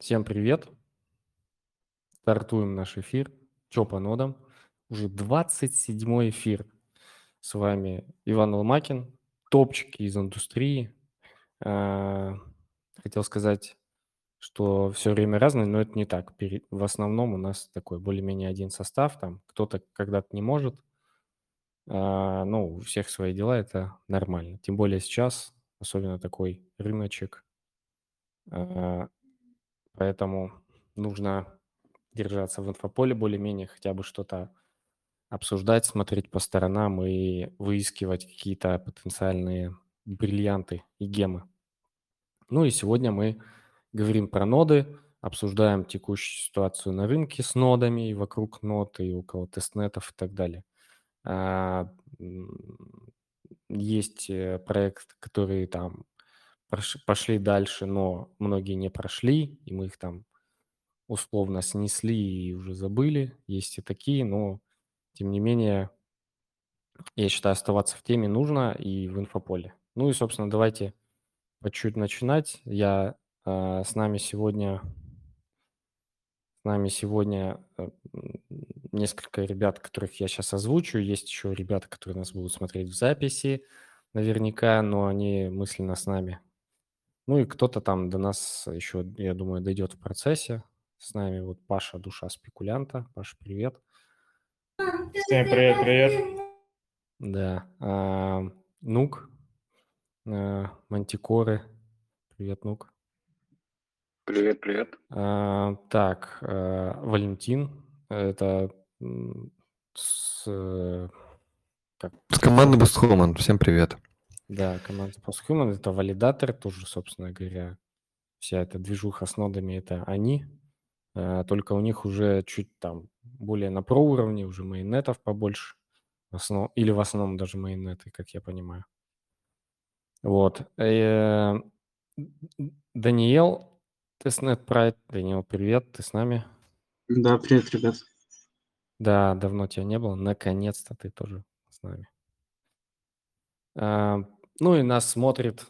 Всем привет! Стартуем наш эфир. Чё по нодам? Уже 27 эфир. С вами Иван Ломакин, топчики из индустрии. А, хотел сказать, что все время разное, но это не так. В основном у нас такой более-менее один состав. Там кто-то когда-то не может. А, Ну, у всех свои дела, это нормально. Тем более сейчас, особенно такой рыночек. Поэтому нужно держаться в инфополе более-менее, хотя бы что-то обсуждать, смотреть по сторонам и выискивать какие-то потенциальные бриллианты и гемы. Ну и сегодня мы говорим про ноды, обсуждаем текущую ситуацию на рынке с нодами и вокруг нод, и около тестнетов и так далее. А, Есть э, проекты, которые там пошли дальше, но многие не прошли, и мы их там условно снесли и уже забыли. Есть и такие, но тем не менее, я считаю, оставаться в теме нужно и в инфополе. Ну и, собственно, давайте по чуть начинать. Я а, с нами сегодня, с нами сегодня э, несколько ребят, которых я сейчас озвучу. Есть еще ребята, которые нас будут смотреть в записи, наверняка, но они мысленно с нами. Ну и кто-то там до нас еще, я думаю, дойдет в процессе. С нами вот Паша, душа спекулянта. Паша, привет. Всем привет, привет. Да. а, Нук, а, Мантикоры. Привет, Нук. Привет, привет. А, Так, а, Валентин. Это с, э, как, С команды Busthuman. Всем привет. Да, команда Posthuman. Это валидатор, тоже, собственно говоря, вся эта движуха с нодами, это они. А, Только у них уже чуть там более на про уровне, уже мейннетов побольше. В основном, или в основном даже мейннеты, как я понимаю. Вот. Э, Даниэл, Testnet Pride. Даниэл, привет, ты с нами? Да, привет, ребят. Да, давно тебя не было. Наконец-то ты тоже с нами. Ну и нас смотрит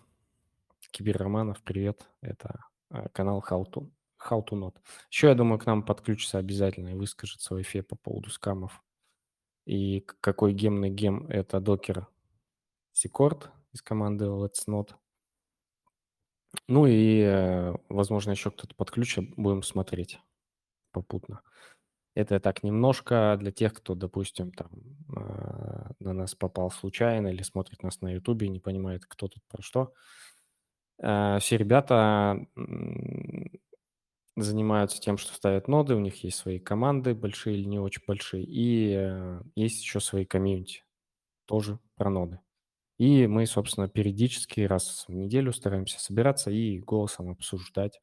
Киберроманов, привет. Это а, канал How to, How to Node. Еще, я думаю, к нам подключится обязательно и выскажет свой эфир по поводу скамов. И какой гемный гем это докер Секорд из команды Let's Not. Ну и, э, возможно, еще кто-то подключит, будем смотреть попутно. Это так немножко для тех, кто, допустим, там э, на нас попал случайно или смотрит нас на Ютубе и не понимает, кто тут про что. Э, Все ребята занимаются тем, что ставят ноды, у них есть свои команды, большие или не очень большие, и э, есть еще свои комьюнити, тоже про ноды. И мы, собственно, периодически раз в неделю стараемся собираться и голосом обсуждать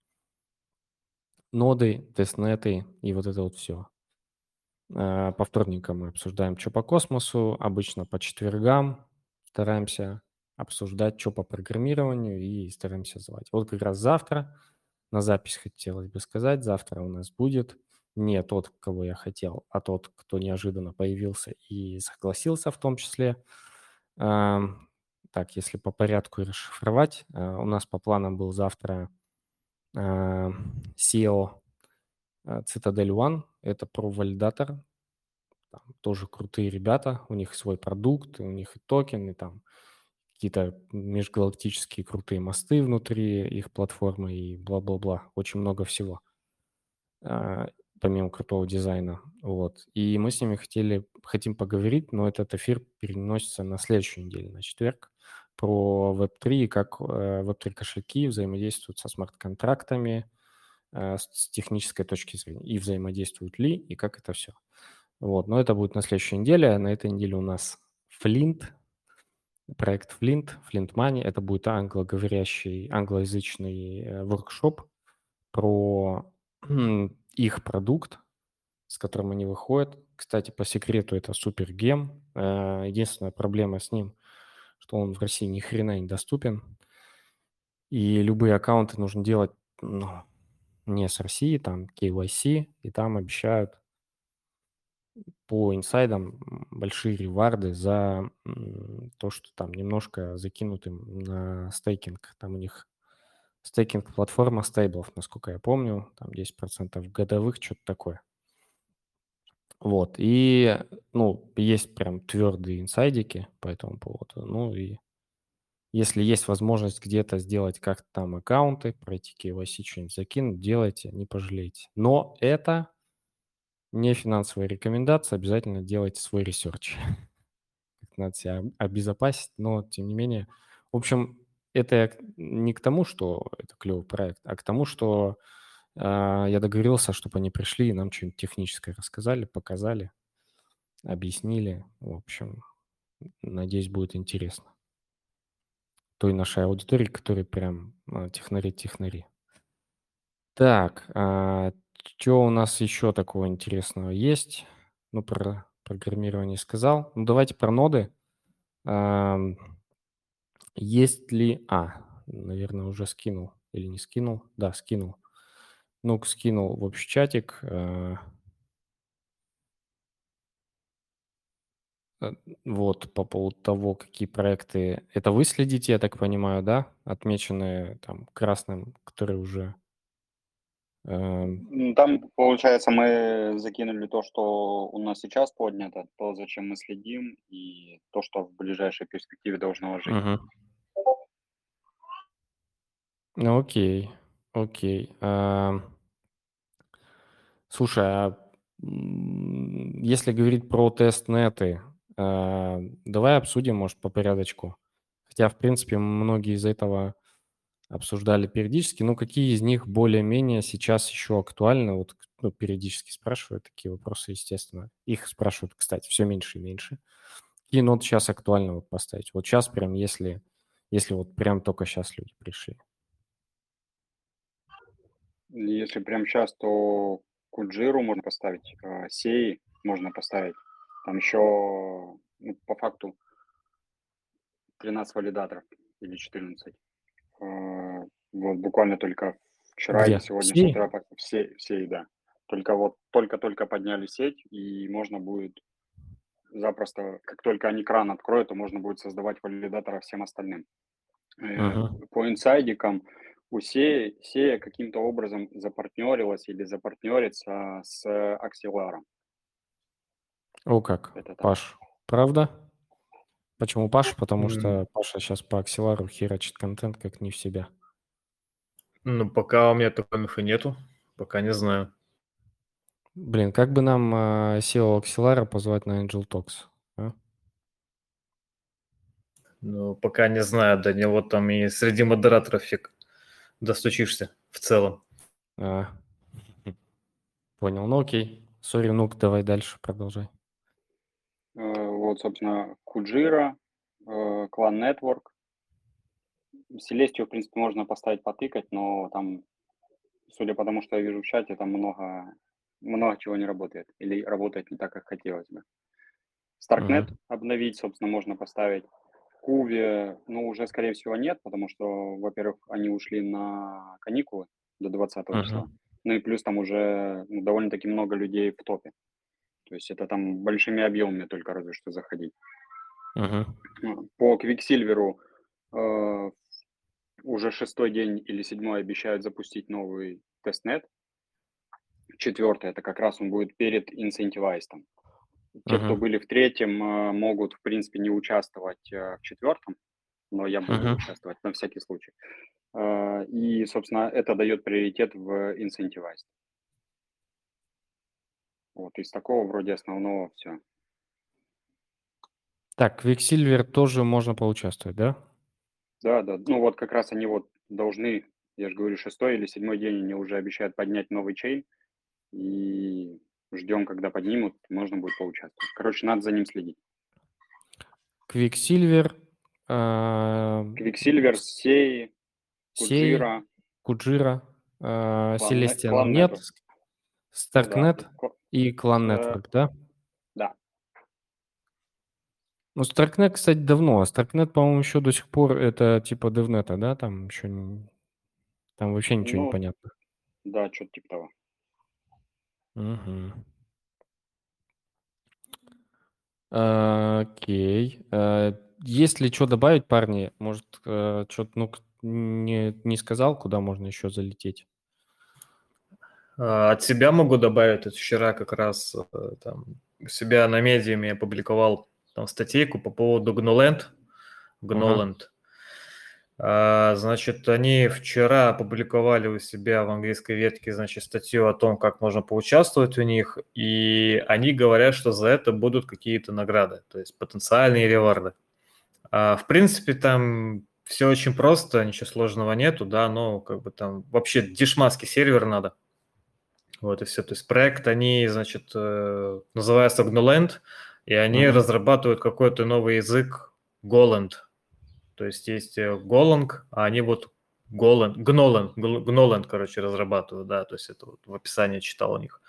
ноды, тестнеты и вот это вот все. По вторникам мы обсуждаем, что по космосу, обычно по четвергам стараемся обсуждать, что по программированию и стараемся звать. Вот как раз завтра, на запись хотелось бы сказать, завтра у нас будет не тот, кого я хотел, а тот, кто неожиданно появился и согласился в том числе. Так, если по порядку расшифровать, а, у нас по планам был завтра SEO а, Citadel One, это про-валидатор, там тоже крутые ребята, у них свой продукт, у них и токены, там какие-то межгалактические крутые мосты внутри их платформы и бла-бла-бла, очень много всего, а, помимо крутого дизайна, вот. И мы с ними хотели, хотим поговорить, но этот эфир переносится на следующую неделю, на четверг, про Web3 и как э, Web3 кошельки взаимодействуют со смарт-контрактами э, с с технической точки зрения, и взаимодействуют ли, и как это все. Вот, но это будет на следующей неделе. На этой неделе у нас Flint, проект Flint, Flint Money. Это будет англоговорящий, англоязычный э, воркшоп про их продукт, с которым они выходят. Кстати, по секрету это супер гем. Э, Единственная проблема с ним, что он в России ни хрена не доступен. И любые аккаунты нужно делать ну, не с России, там KYC, и там обещают по инсайдам большие реварды за то, что там немножко закинуты на стейкинг. Там у них стейкинг-платформа стейблов, насколько я помню, там 10% годовых, что-то такое. Вот, и, ну, есть прям твердые инсайдики по этому поводу. Ну и если есть возможность где-то сделать как-то там аккаунты, пройти KYC, что-нибудь закинуть, делайте, не пожалеете. Но это не финансовая рекомендация, обязательно делайте свой research. Надо себя обезопасить, но тем не менее. В общем, это не к тому, что это клевый проект, а к тому, что э, я договорился, чтобы они пришли и нам что-нибудь техническое рассказали, показали, объяснили. В общем, надеюсь, будет интересно. Той нашей аудитории, которые прям технари-технари. Так, а, что у нас еще такого интересного есть? Ну, про программирование сказал. Ну, давайте про ноды. А, есть ли... А, наверное, уже скинул или не скинул? Да, скинул. Ну-ка, скинул в общий чатик. А, вот, по поводу того, какие проекты... Это вы следите, я так понимаю, да? Отмеченные там красным, которые уже Эм. Там, получается, мы закинули то, что у нас сейчас поднято, то, зачем мы следим, и то, что в ближайшей перспективе должно жить. Угу. Ну, окей, окей. А, слушай, а если говорить про тестнеты, давай обсудим, может, по порядочку. Хотя, в принципе, многие из этого обсуждали периодически. Ну, какие из них более-менее сейчас еще актуальны? Вот ну, периодически спрашивают такие вопросы, естественно. Их спрашивают, кстати, все меньше и меньше. Какие ноты сейчас актуально вот поставить? Вот сейчас прям, если, если вот прям только сейчас люди пришли. Если прям сейчас, то Куджиру можно поставить, Сей можно поставить. Там еще, ну, по факту, 13 валидаторов или 14. А, вот буквально только вчера Где? или сегодня Сей? с утра все, все, да. Только вот только-только подняли сеть, и можно будет запросто, как только они кран откроют, то можно будет создавать валидатора всем остальным. Мгм. По инсайдикам у Сея, Сея каким-то образом запартнерилась или запартнерится с Axelar. О, как, Это так. Паш, правда? Почему Паша? Потому М. что Паша сейчас по акселару херачит контент как не в себя. Ну, пока у меня такой инфы нету, пока не знаю. Блин, как бы нам э, SEO Акселара позвать на Angel Talks? а? Ну, пока не знаю, до него там и среди модераторов фиг достучишься в целом. А. Понял, ну окей. Сори, ну давай дальше, продолжай. Э, Вот, собственно, Kujira, э, Clan Network. Селестию, в принципе, можно поставить потыкать, но там, судя по тому, что я вижу в чате, там много, много чего не работает. Или работает не так, как хотелось бы. Starknet Мгм. обновить, собственно, можно поставить. Куви, ну, уже, скорее всего, нет, потому что, во-первых, они ушли на каникулы до 20 числа. Мгм. Ну и плюс там уже ну, довольно-таки много людей в топе. То есть это там большими объемами только разве что заходить. Ну, По Квиксильверу э, уже шестой день или седьмой обещают запустить новый тестнет. Четвертый, это как раз он будет перед инцентивайстом. Те, кто Мгм. были в третьем, э, могут, в принципе, не участвовать э, в четвертом, но я буду Мгм. участвовать на всякий случай. Э, И, собственно, это дает приоритет в инцентивайст. Вот, из такого вроде основного все. Так, Quicksilver тоже можно поучаствовать, да? Да, да. Ну вот как раз они вот должны, я же говорю, шестой или седьмой день они уже обещают поднять новый chain. И ждем, когда поднимут, можно будет поучаствовать. Короче, надо за ним следить. Quicksilver, а, Quicksilver, Sei, Kujira, Kujira, а, Clan Net. Starknet да, и Clan Э, Network, да? да. Ну, Starknet, кстати, давно. А Starknet, по-моему, еще до сих пор это типа DevNet, да? Там еще не- там вообще ничего не Ну, понятно. да, что-то типа того. Мгм. А, Окей. А, Есть ли что добавить, парни? Может, что-то, ну, к- не, не сказал, куда можно еще залететь. А, От себя могу добавить, это вчера как раз э, там у себя на медиуме опубликовал там статейку по поводу Gnoland. Gnoland. А, Значит, они вчера опубликовали у себя в английской ветке, значит, статью о том, как можно поучаствовать в них, и они говорят, что за это будут какие-то награды, то есть потенциальные реварды. А, В принципе, там все очень просто, ничего сложного нету, да, но как бы там вообще дешманский сервер надо. Вот и все. То есть проект, они, значит, э, называется Gnoland, и они Мгм. разрабатывают какой-то новый язык Goland. То есть есть э, Golang, а они вот Golang, Gnoland, Gnoland, короче, разрабатывают, да, то есть это вот в описании читал у них.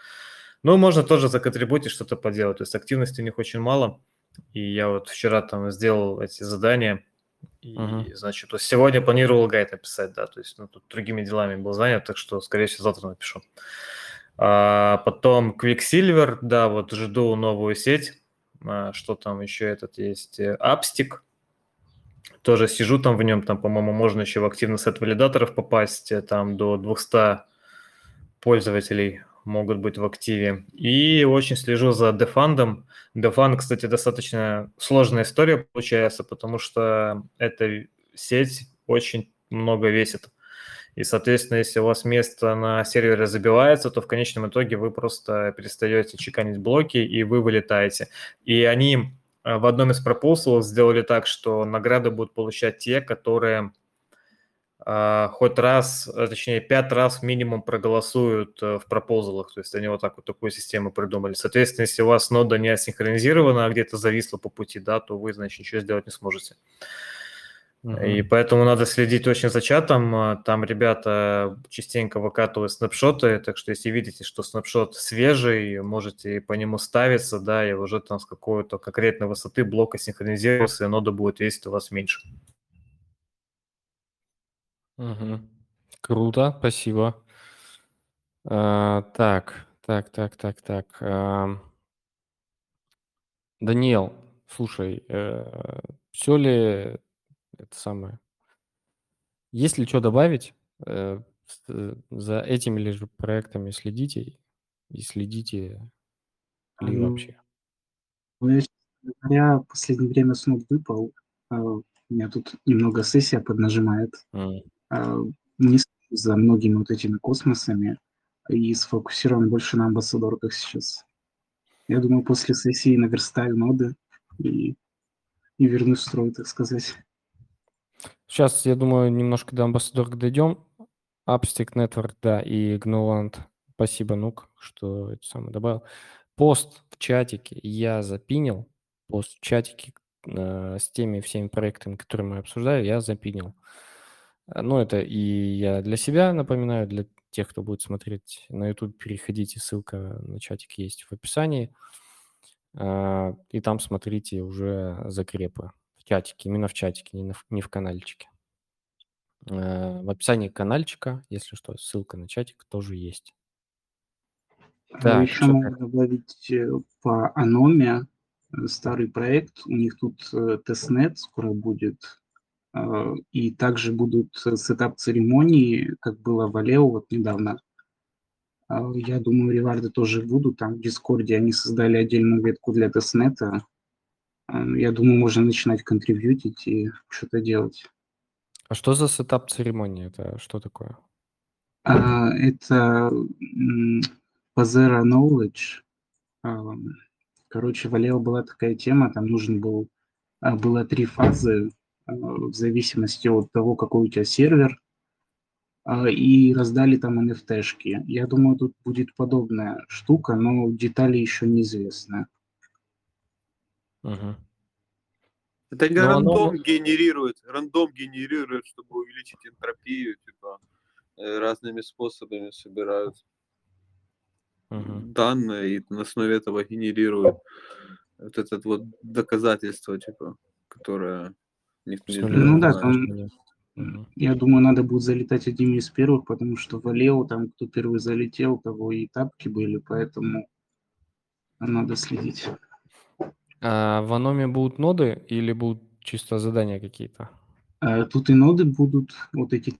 Ну, можно тоже законтрибутить, что-то поделать. То есть активности у них очень мало. И я вот вчера там сделал эти задания. И, Мгм. значит, вот сегодня планировал гайд написать, да, то есть ну, тут другими делами был занят, так что, скорее всего, завтра напишу. А, потом Quicksilver, да, вот жду новую сеть. А, что там еще этот есть? Э, Апстик. Тоже сижу там в нем, там, по-моему, можно еще в активный сет валидаторов попасть, э, там до 200 пользователей могут быть в активе. И очень слежу за дефандом. Дефанд, кстати, достаточно сложная история получается, потому что эта сеть очень много весит. И, соответственно, если у вас место на сервере забивается, то в конечном итоге вы просто перестаете чеканить блоки, и вы вылетаете. И они э, в одном из пропослов сделали так, что награды будут получать те, которые а, хоть раз, а, точнее, пять раз минимум проголосуют э, в пропозалах. То есть они вот так вот такую систему придумали. Соответственно, если у вас нода не асинхронизирована, а где-то зависла по пути, да, то вы, значит, ничего сделать не сможете. И поэтому надо следить очень за чатом. А, Там ребята частенько выкатывают снапшоты, так что если видите, что снапшот свежий, можете по нему ставиться, да, и уже там с какой-то конкретной высоты блок асинхронизируется, и нода будет весить у вас меньше. Мгм. Круто, спасибо. А, так, так, так, так, так. ам. Даниэл, слушай, все ли это самое? Есть ли что добавить? Э, э, За этими ли же проектами следите и следите ли Ну, вообще? Ну, я, говоря, в последнее время с ног выпал. А, У меня тут немного сессия поднажимает. А, Не за многими вот этими космосами и сфокусирован больше на амбассадорках сейчас. Я думаю, после сессии наверстаю ноды и, и вернусь в строй, так сказать. Сейчас, я думаю, немножко до амбассадорок дойдем. Upstick Network, да, и Gnoland. Спасибо, Нук, что это самое добавил. Пост в чатике я запинил. Пост в чатике э, с теми всеми проектами, которые мы обсуждали, я запинил. Э, Ну, это и я для себя напоминаю, для тех, кто будет смотреть на YouTube, переходите, ссылка на чатик есть в описании. Э, И там смотрите уже закрепы чатике, именно в чатике, не, на не в канальчике. Э, В описании канальчика, если что, ссылка на чатик тоже есть. Так, Еще могу добавить э, по Аноме э, старый проект. У них тут э, testnet скоро будет. И также будут э, setup-церемонии, как было в Aleo вот недавно. Я думаю, reward ы тоже будут. Там в Дискорде они создали отдельную ветку для testnet а. А, Я думаю, можно начинать контрибьютить и что-то делать. А что за setup церемонии? Это что такое? А, Это Zero Knowledge. Ам, Короче, в Aleo была такая тема, там нужен был, а, было три фазы а, в зависимости от того, какой у тебя сервер, а, и раздали там NFT-шки. Я думаю, тут будет подобная штука, но детали еще неизвестны. Мгм. Это не Но оно- рандом генерирует, рандом генерирует, чтобы увеличить энтропию, типа э, разными способами собирают Мгм. данные и на основе этого генерируют вот это вот доказательство, типа, которое никто не Ну да, там-. Я думаю, надо будет залетать одними из первых, потому что в Алео там, кто первый залетел, того и тапки были, поэтому надо следить. А в Аноме будут ноды или будут чисто задания какие-то? Э, Тут и ноды будут, вот эти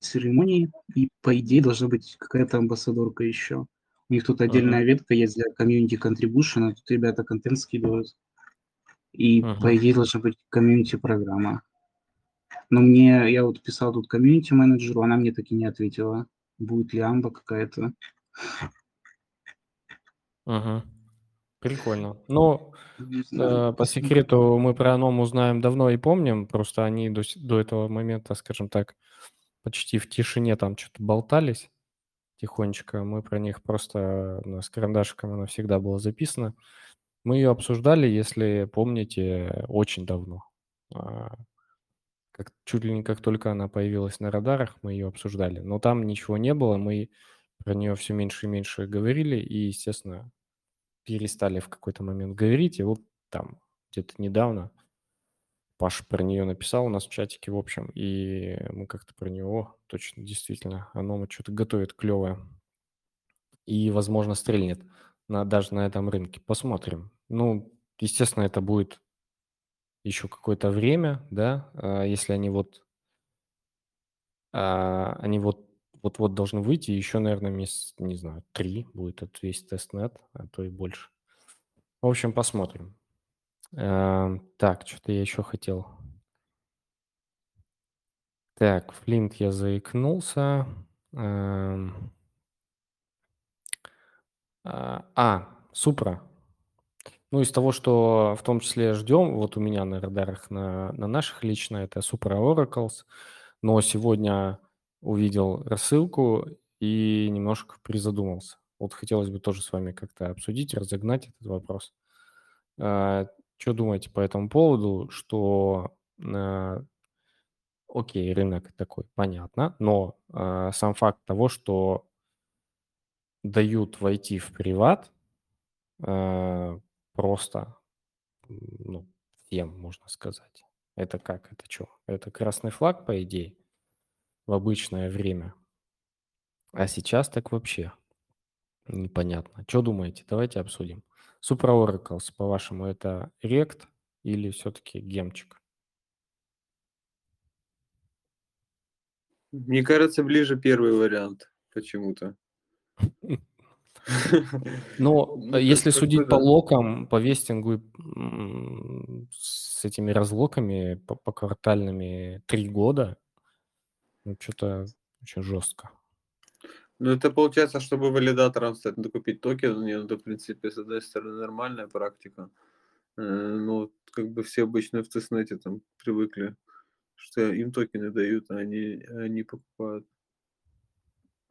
церемонии, и по идее должна быть какая-то амбассадорка еще. У них тут отдельная Мгм. ветка есть для комьюнити contribution, а тут ребята контент скидывают. И по Мгм. идее должна быть комьюнити программа. Но мне, я вот писал тут комьюнити менеджеру, она мне таки не ответила, будет ли амба какая-то. Мгм. Прикольно. Ну, э, по секрету мы про Аному знаем давно и помним, просто они до, до этого момента, скажем так, почти в тишине там что-то болтались тихонечко. Мы про них просто у нас карандашиком она всегда была записана. Мы ее обсуждали, если помните, очень давно. А, Как, чуть ли не как только она появилась на радарах, мы ее обсуждали. Но там ничего не было, мы про нее все меньше и меньше говорили, и, естественно, перестали в какой-то момент говорить. И вот там где-то недавно Паша про нее написал у нас в чатике, в общем, и мы как-то про нее, о, точно, действительно, оно что-то готовит клевое. И, возможно, стрельнет на, даже на этом рынке. Посмотрим. Ну, естественно, это будет еще какое-то время, да, а, если они вот, а, они вот вот-вот должны выйти, еще, наверное, месяц, не знаю, три будет этот весь тестнет, а то и больше. В общем, посмотрим. Эм, Так, что-то я еще хотел. Так, Флинт я заикнулся. Эм, А, а, Супра. Ну, из того, что в том числе ждем, вот у меня на радарах, на, на наших лично, это Supra Oracles, но сегодня увидел рассылку и немножко призадумался. Вот хотелось бы тоже с вами как-то обсудить, разогнать этот вопрос. А, что думаете по этому поводу, что а, окей, рынок такой, понятно, но а, сам факт того, что дают войти в приват, просто, ну, всем, можно сказать. Это как? Это что? Это красный флаг, по идее, в обычное время. А сейчас так вообще непонятно. Что думаете? Давайте обсудим. Supra Oracles, по-вашему, это рект или все-таки гемчик? Мне кажется, ближе первый вариант почему-то. Но Ну, э, если как бы судить по локам, по вестингу с этими разлоками, по, по квартальными три года, ну, что-то очень жестко. Ну, это получается, чтобы валидатором стать, надо купить токен. Не, ну, это, в принципе, с одной стороны, нормальная практика. Э, Но как бы все обычно в testnet е там привыкли, что им токены дают, а они, они покупают.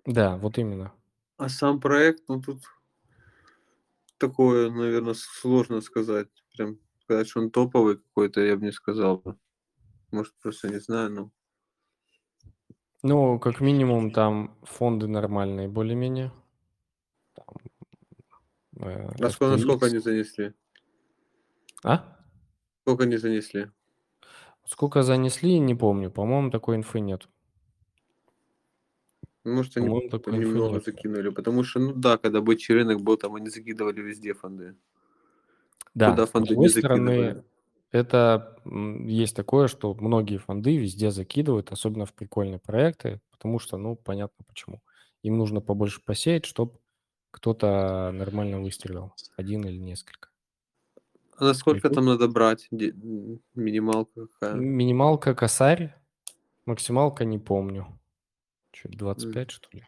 Да, вот именно. А сам проект, ну, тут такое, наверное, сложно сказать. Прям сказать, что он топовый какой-то, я бы не сказал. Может, просто не знаю, но... Ну, как минимум, там фонды нормальные, более-менее. Там, э, А сколько, насколько FTX. они занесли? А? Сколько они занесли? Сколько занесли, не помню. По-моему, такой инфы нет. Может, они немного нет. закинули. Потому что, ну да, когда бычий рынок был, там они закидывали везде фонды. Да, Куда с фонды другой не стороны, закидывали. Это есть такое, что многие фонды везде закидывают, особенно в прикольные проекты, потому что, ну, понятно почему. Им нужно побольше посеять, чтобы кто-то нормально выстрелил. Один или несколько. А насколько тут- там надо брать? Минималка какая? Минималка косарь, максималка не помню. Чуть 25, что ли?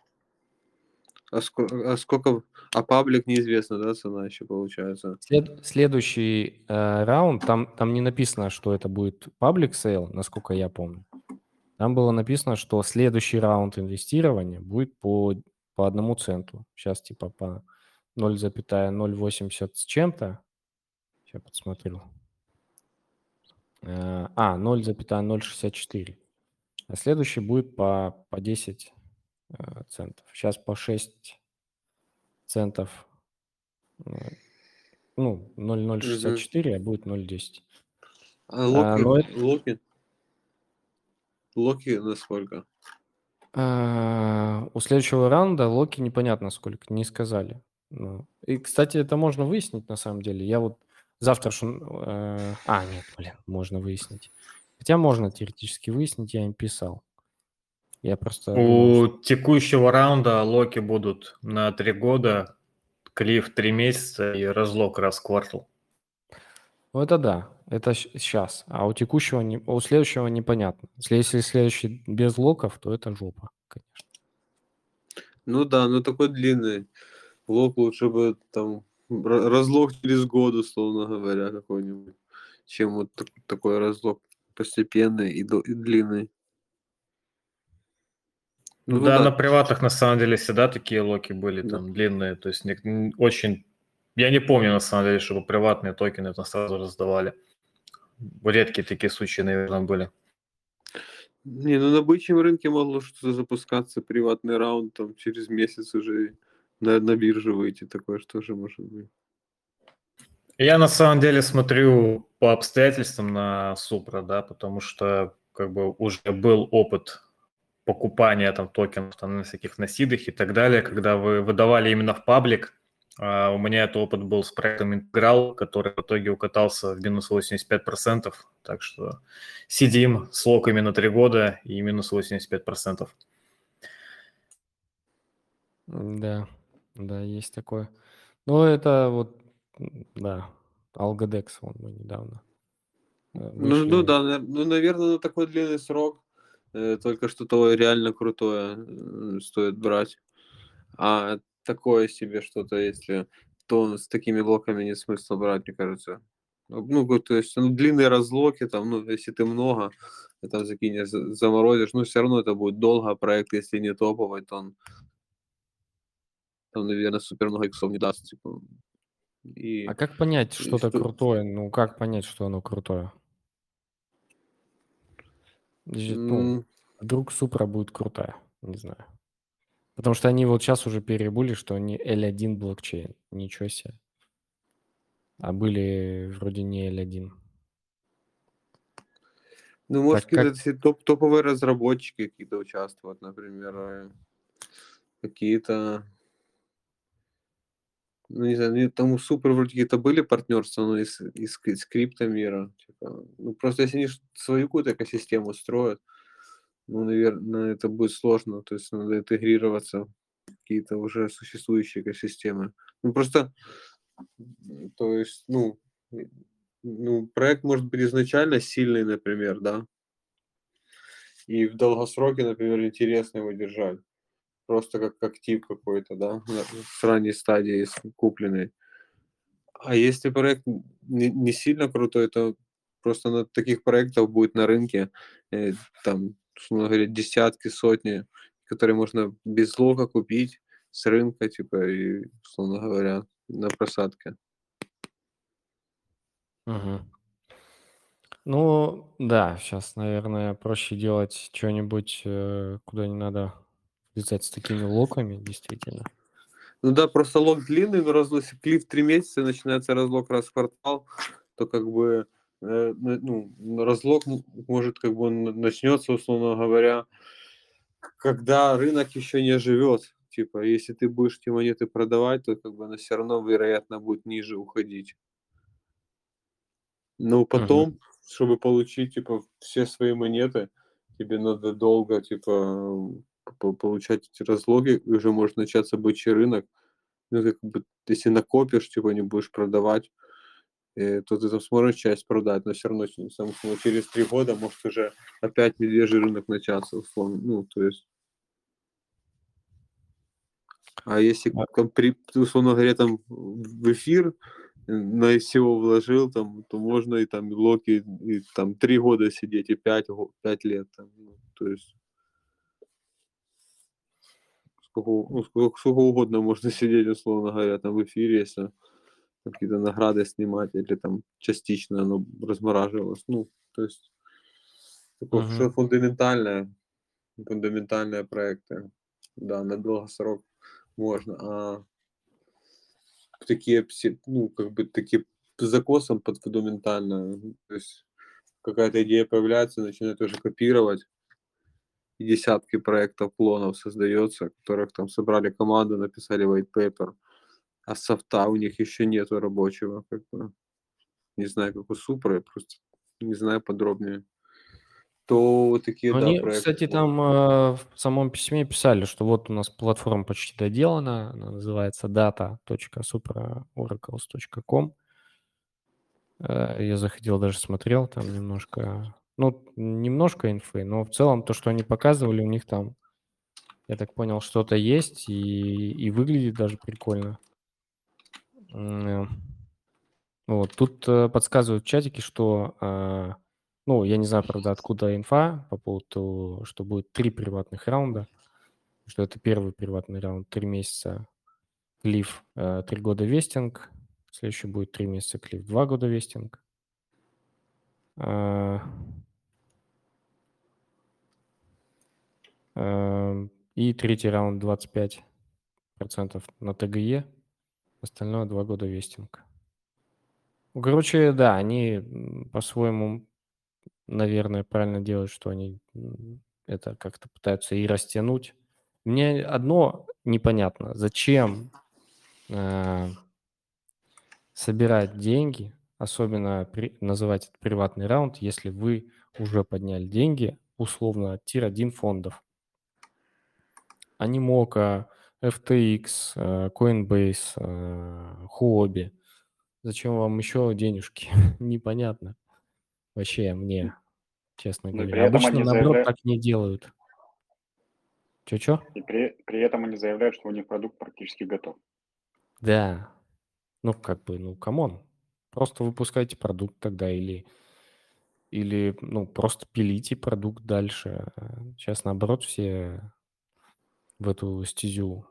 А, ско- а сколько... А паблик неизвестно, да, цена еще получается? След- следующий э, раунд, там, там не написано, что это будет public sale, насколько я помню. Там было написано, что следующий раунд инвестирования будет по, по одному центу. Сейчас типа по 0,080 с чем-то. Сейчас подсмотрю. Э, А, 0,064. А следующий будет по, по 10 э, центов. Сейчас по 6 центов. э, Ну, 0,064, а будет 0,10. А локи? ну это- Локи? Локи на сколько? А, У следующего раунда Локи непонятно сколько, не сказали. Ну, И, кстати, это можно выяснить на самом деле. Я вот завтра... шн- э, А, нет, блин, можно выяснить. Хотя можно теоретически выяснить, я им писал. Я просто У текущего раунда локи будут на три года, клиф три месяца и разлог раз в квартал. Ну, это да, это сейчас. А у текущего, не... у следующего непонятно. Если, следующий без локов, то это жопа, конечно. Ну да, ну такой длинный. Лок лучше бы там ра- разлог через год, условно говоря, какой-нибудь, чем вот так- такой разлог постепенный и длинный. Ну, Ну да, да. на приватах на самом деле всегда такие локи были Да. там длинные, то есть не- очень... Я не помню на самом деле, чтобы приватные токены там сразу раздавали. Редкие такие случаи, наверное, были. Не, ну на бычьем рынке могло что-то запускаться, приватный раунд, там через месяц уже на, на биржу выйти, такое что же может быть. Я на самом деле смотрю по обстоятельствам на Супра, да, потому что как бы уже был опыт покупания там токенов там, на всяких насидах и так далее, когда вы выдавали именно в паблик. А у меня этот опыт был с проектом Интеграл, который в итоге укатался в минус 85%. Так что сидим с локами на 3 года и минус 85%. Да, да, есть такое. Но это вот, да, Algodex, вон мы недавно э, Ну, ну вышли. да, ну, наверное, на такой длинный срок только что-то реально крутое э, стоит брать. А такое себе что-то, если то с такими блоками нет смысла брать, мне кажется. Ну, то есть, ну, длинные разлоки, там, ну, если ты много, там закинешь, за- заморозишь, ну, все равно это будет долго, а проект, если не топовый, то он, там, наверное, супер много иксов не даст, типа. И, А как понять что-то что- крутое? Ну, как понять, что оно крутое? Ну, м, вдруг Супра будет крутая, не знаю. Потому что они вот сейчас уже перебыли, что они L1 блокчейн. Ничего себе. А были вроде не L1. Ну, может, Так как- какие-то все топ топовые разработчики какие-то участвуют, например, э, какие-то, ну, не знаю, там у Супер вроде какие-то были партнерства, но из, из, из криптомира. Типа, ну, просто если они свою какую-то экосистему строят, ну, наверное, это будет сложно, то есть надо интегрироваться в какие-то уже существующие экосистемы. Ну, просто, то есть, ну, ну, проект может быть изначально сильный, например, да, и в долгосроке, например, интересно его держать. Просто как актив какой-то, да, с ранней стадии купленный. А если проект не, сильно крутой, то просто на таких проектов будет на рынке э, там, условно говоря, десятки, сотни, которые можно без лока купить с рынка, типа, и, условно говоря, на просадке. Мгм. Ну, да, сейчас, наверное, проще делать что-нибудь, э, куда не надо влезать с такими локами, действительно. Ну да, просто лог длинный, но разлог, если клиф три месяца, и начинается разлог раз в квартал, то как бы э, ну, ну, разлог может как бы начнется, условно говоря, когда рынок еще не живет. Типа, если ты будешь эти монеты продавать, то как бы она все равно, вероятно, будет ниже уходить. Но потом, чтобы получить, типа, все свои монеты, тебе надо долго, типа, получать эти разлоги, и уже может начаться бычий рынок. Ну, как бы, если накопишь, типа, не будешь продавать, э, то ты там сможешь часть продать, но все равно сам- ну, через три года может уже опять медвежий рынок начаться, условно. Ну, то есть... А если, А- там, при, условно говоря, там в эфир э, на SEO вложил, там, то можно и там и локи, и там три года сидеть, и пять, пять лет. Там, ну, то есть у- ну, сколько, сколько угодно можно сидеть, условно говоря, там в эфире, если какие-то награды снимать, или там частично оно размораживалось. Ну, то есть такое Мгм. что фундаментальное, фундаментальные проекты. Да, на долгосрок можно. А такие, ну, как бы такие закосом под фундаментально. То есть какая-то идея появляется, начинают уже копировать. И десятки проектов клонов создается, которых там собрали команду, написали white paper, а софта у них еще нету рабочего. Как бы. Не знаю, как у Супра, я просто не знаю подробнее. то такие, Ну, да, они, проекты кстати, там э, в самом письме писали, что вот у нас платформа почти доделана, она называется data.supraoracles.com. Э, Я заходил, даже смотрел, там немножко, ну, немножко инфы, но в целом то, что они показывали, у них там, я так понял, что-то есть и, и выглядит даже прикольно. Э, Вот, тут э, подсказывают в чатике, что, э, ну, я не знаю, правда, откуда инфа по поводу того, что будет три приватных раунда, что это первый приватный раунд, три месяца клиф, три года вестинг, следующий будет три месяца клиф, два года вестинг. Э, э, И третий раунд 25% на ТГЕ, остальное два года вестинг. Короче, да, они по-своему, наверное, правильно делают, что они это как-то пытаются и растянуть. Мне одно непонятно, зачем э, собирать деньги, особенно при- называть это приватный раунд, если вы уже подняли деньги, условно, от тир-1 фондов. Animoca, FTX, э, Coinbase, э, Huobi. Зачем вам еще денежки? Непонятно. Вообще мне, честно Ну говоря. Обычно, они наоборот, заявляют, так не делают. Че-че? и при, при этом они заявляют, что у них продукт практически готов. Да. Ну, как бы, ну, come on. Просто выпускайте продукт тогда или, или, ну, просто пилите продукт дальше. Сейчас, наоборот, все в эту стезю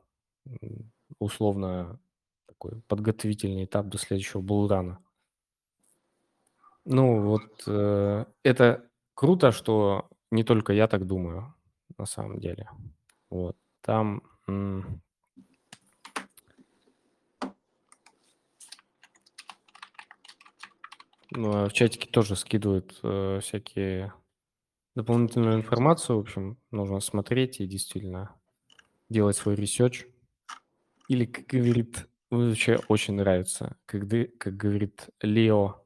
условно такой подготовительный этап до следующего bull run а. Ну, вот э, это круто, что не только я так думаю, на самом деле. Вот. Там ну, а в чатике тоже скидывают э, всякие дополнительную информацию. В общем, нужно смотреть и действительно делать свой research. Или, как говорит, вообще очень нравится, ды- как говорит Лео.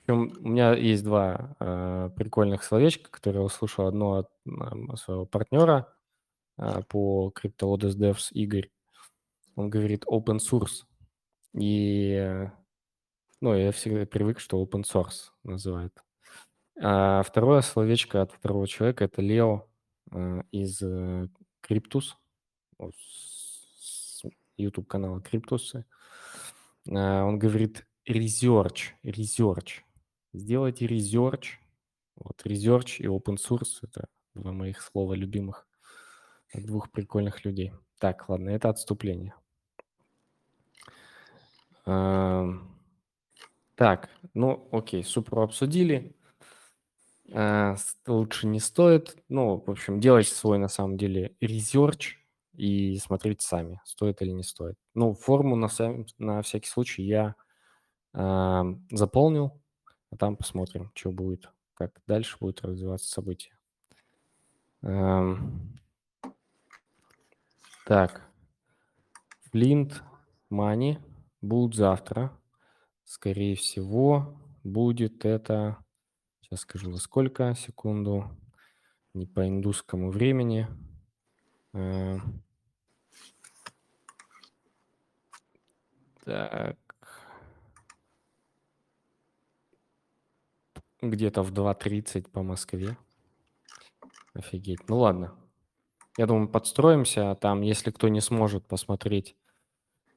Причем у меня есть два э, прикольных словечка, которые я услышал. Одно от м, своего партнера э, по CryptoLotus Devs Игорь. Он говорит open source. И, э, ну, я всегда привык, что open source называют. А второе словечко от второго человека– это Лео э, из э, Cryptus, вот с YouTube-канала Cryptus. А, Он говорит research, research. Сделайте research. Вот research и open source– это два моих слова любимых двух прикольных людей. Так, ладно, это отступление. Так, ну окей, супер обсудили. А, с- Лучше не стоит. Ну, в общем, делайте свой на самом деле research и смотрите сами, стоит или не стоит. Ну, форму на, сам- на всякий случай я ам, заполнил, а там посмотрим, что будет, как дальше будет развиваться событие. Ам, Так, Флинт, Мани будут завтра. Скорее всего, будет это... Сейчас скажу, во сколько, секунду. Не по индусскому времени. Э, Так. Где-то в 2.30 по Москве. Офигеть. Ну ладно. Я думаю, подстроимся. Там, если кто не сможет посмотреть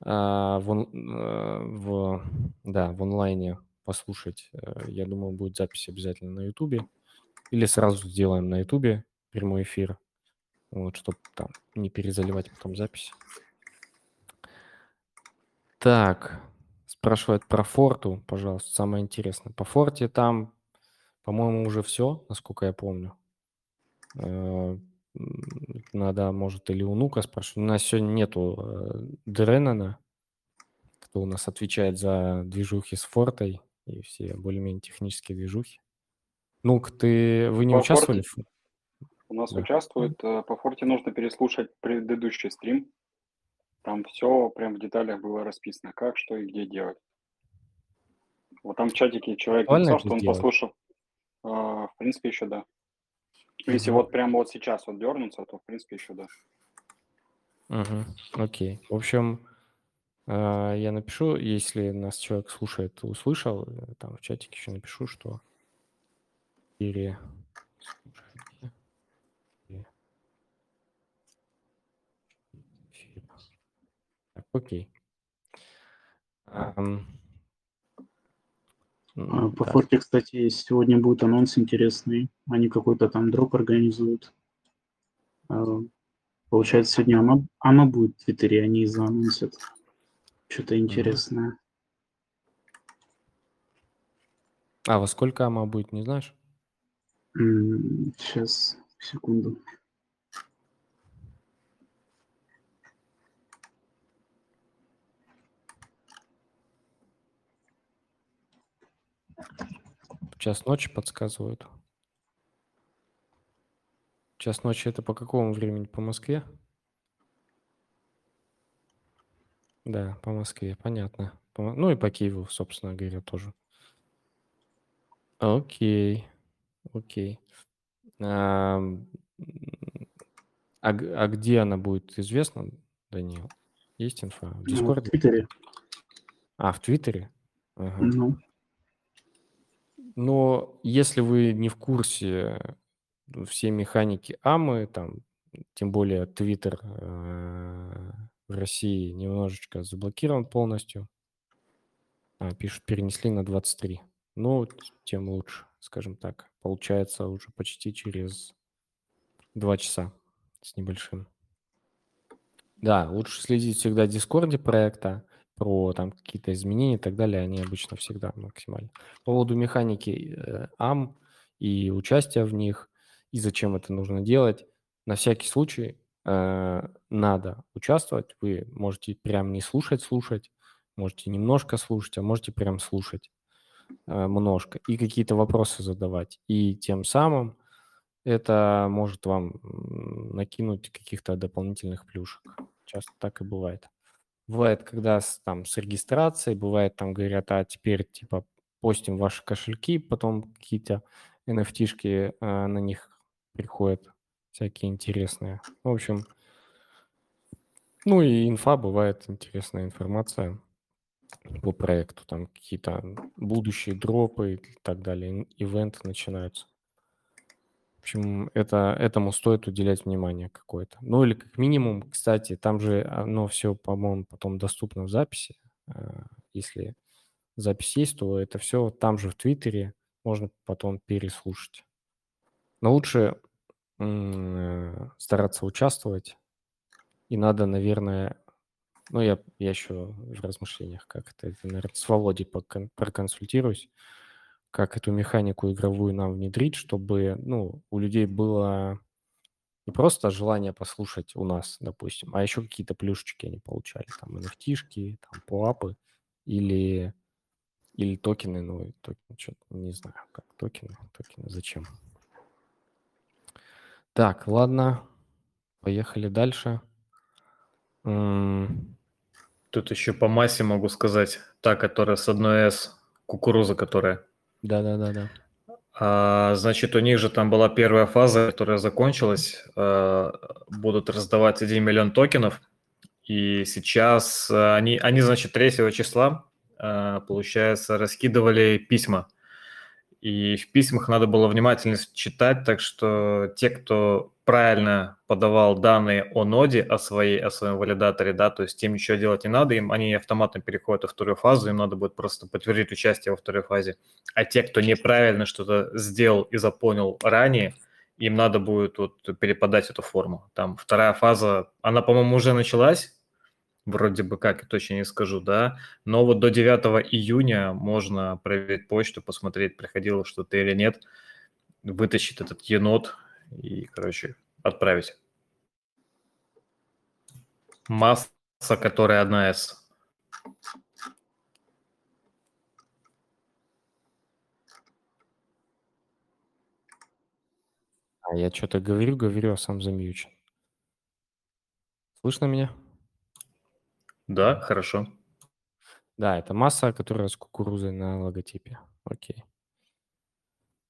а, в, э, в- да, в онлайне, послушать, э, я думаю, будет запись обязательно на Ютубе. Или сразу сделаем на Ютубе прямой эфир, вот, чтобы там не перезаливать потом запись. Так, спрашивают про форту, пожалуйста, самое интересное. По форте там, по-моему, уже все, насколько я помню. Надо, может, или у Нука спрашивать. У нас сегодня нету э, Дреннана, кто у нас отвечает за движухи с фортой и все более-менее технические движухи. Нук, ты, вы не По участвовали? форте у нас Да. участвует. э, По форте нужно переслушать предыдущий стрим. Там все прям в деталях было расписано, как, что и где делать. Вот там в чатике человек Актуально написал, что он сделать? послушал. А, В принципе, еще да. Если вот прямо вот сейчас вот дернуться, то в принципе еще да. Мгм. Окей. В общем, а, я напишу, если нас человек слушает, услышал, э, там в чатике еще напишу, что переслушайте. и- эфир. Так, окей. М, По так, форке, кстати, сегодня будет анонс интересный. Они какой-то там дроп организуют. А, Получается, сегодня Ама, Ама будет в Твиттере, они заанонсят. Что-то интересное. А во сколько ама будет, не знаешь? Сейчас, секунду. Час ночи подсказывают. Час ночи это по какому времени? По Москве? Да, по Москве, понятно. По Ну и по Киеву, собственно говоря, тоже. Окей, окей. А, г- а где она будет, известно, Даниил? Есть инфа? В Ну, В Дискорде? Твиттере. А, в Твиттере? Ага. Ну, Но если вы не в курсе э, все механики АМы, там, тем более Твиттер э, в России немножечко заблокирован полностью, а, пишут, перенесли на 23. Ну, тем лучше, скажем так. Получается уже почти через два часа с небольшим. Да, лучше следить всегда в Дискорде проекта, про там какие-то изменения и так далее, они обычно всегда максимально. По поводу механики э, АМ и участия в них, и зачем это нужно делать, на всякий случай э, надо участвовать. Вы можете прям не слушать, слушать, можете немножко слушать, а можете прям слушать э, множко и какие-то вопросы задавать. И тем самым это может вам накинуть каких-то дополнительных плюшек. Часто так и бывает. Бывает, когда с, там с регистрацией, бывает, там говорят, а теперь типа постим ваши кошельки, потом какие-то NFT-шки э, на них приходят, всякие интересные. В общем, ну и инфа бывает, интересная информация по проекту, там какие-то будущие дропы и так далее, ивенты начинаются. Общем, это, этому стоит уделять внимание какое-то. Ну или как минимум, кстати, там же оно все, по-моему, потом доступно в записи. Э, Если запись есть, то это все там же в Твиттере можно потом переслушать. Но лучше э, стараться участвовать. И надо, наверное, ну, я, я еще в размышлениях, как это, наверное, с Володей проконсультируюсь, как эту механику игровую нам внедрить, чтобы, ну, у людей было не просто желание послушать у нас, допустим, а еще какие-то плюшечки они получали, там, nft там, пуапы или, или токены, ну, токены, что не знаю, как токены, токены, зачем. Так, ладно, поехали дальше. Тут еще по массе могу сказать. Та, которая с одной S, кукуруза которая. Да-да-да-да. А, значит, у них же там была первая фаза, которая закончилась. А, будут раздавать 1 миллион токенов. И сейчас а, они, они значит, 3 числа, а, получается, раскидывали письма. И в письмах надо было внимательно читать, так что те, кто правильно подавал данные о ноде, о, своей, о своем валидаторе, да, то есть им ничего делать не надо, им они автоматом переходят во вторую фазу, им надо будет просто подтвердить участие во второй фазе. А те, кто неправильно что-то сделал и запомнил ранее, им надо будет вот переподать эту форму. Там вторая фаза, она, по-моему, уже началась, вроде бы как, я точно не скажу, да, но вот до 9 июня можно проверить почту, посмотреть, приходило что-то или нет, вытащить этот енот и, короче, отправить. Масса, которая одна из. А я что-то говорю, говорю, а сам замьючен. Слышно меня? Да, хорошо. Да, это масса, которая с кукурузой на логотипе. Окей.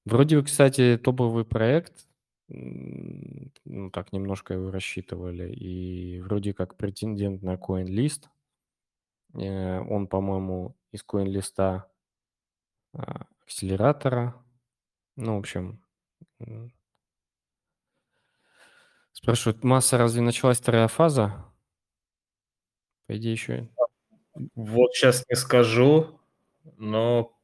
Вроде бы, кстати, топовый проект. Ну, так немножко его рассчитывали. И вроде как претендент на CoinList. Э, Он, по-моему, из CoinList а, акселератора. Ну, в общем, спрашивают, масса разве началась вторая фаза? По идее, еще... Вот сейчас не скажу, но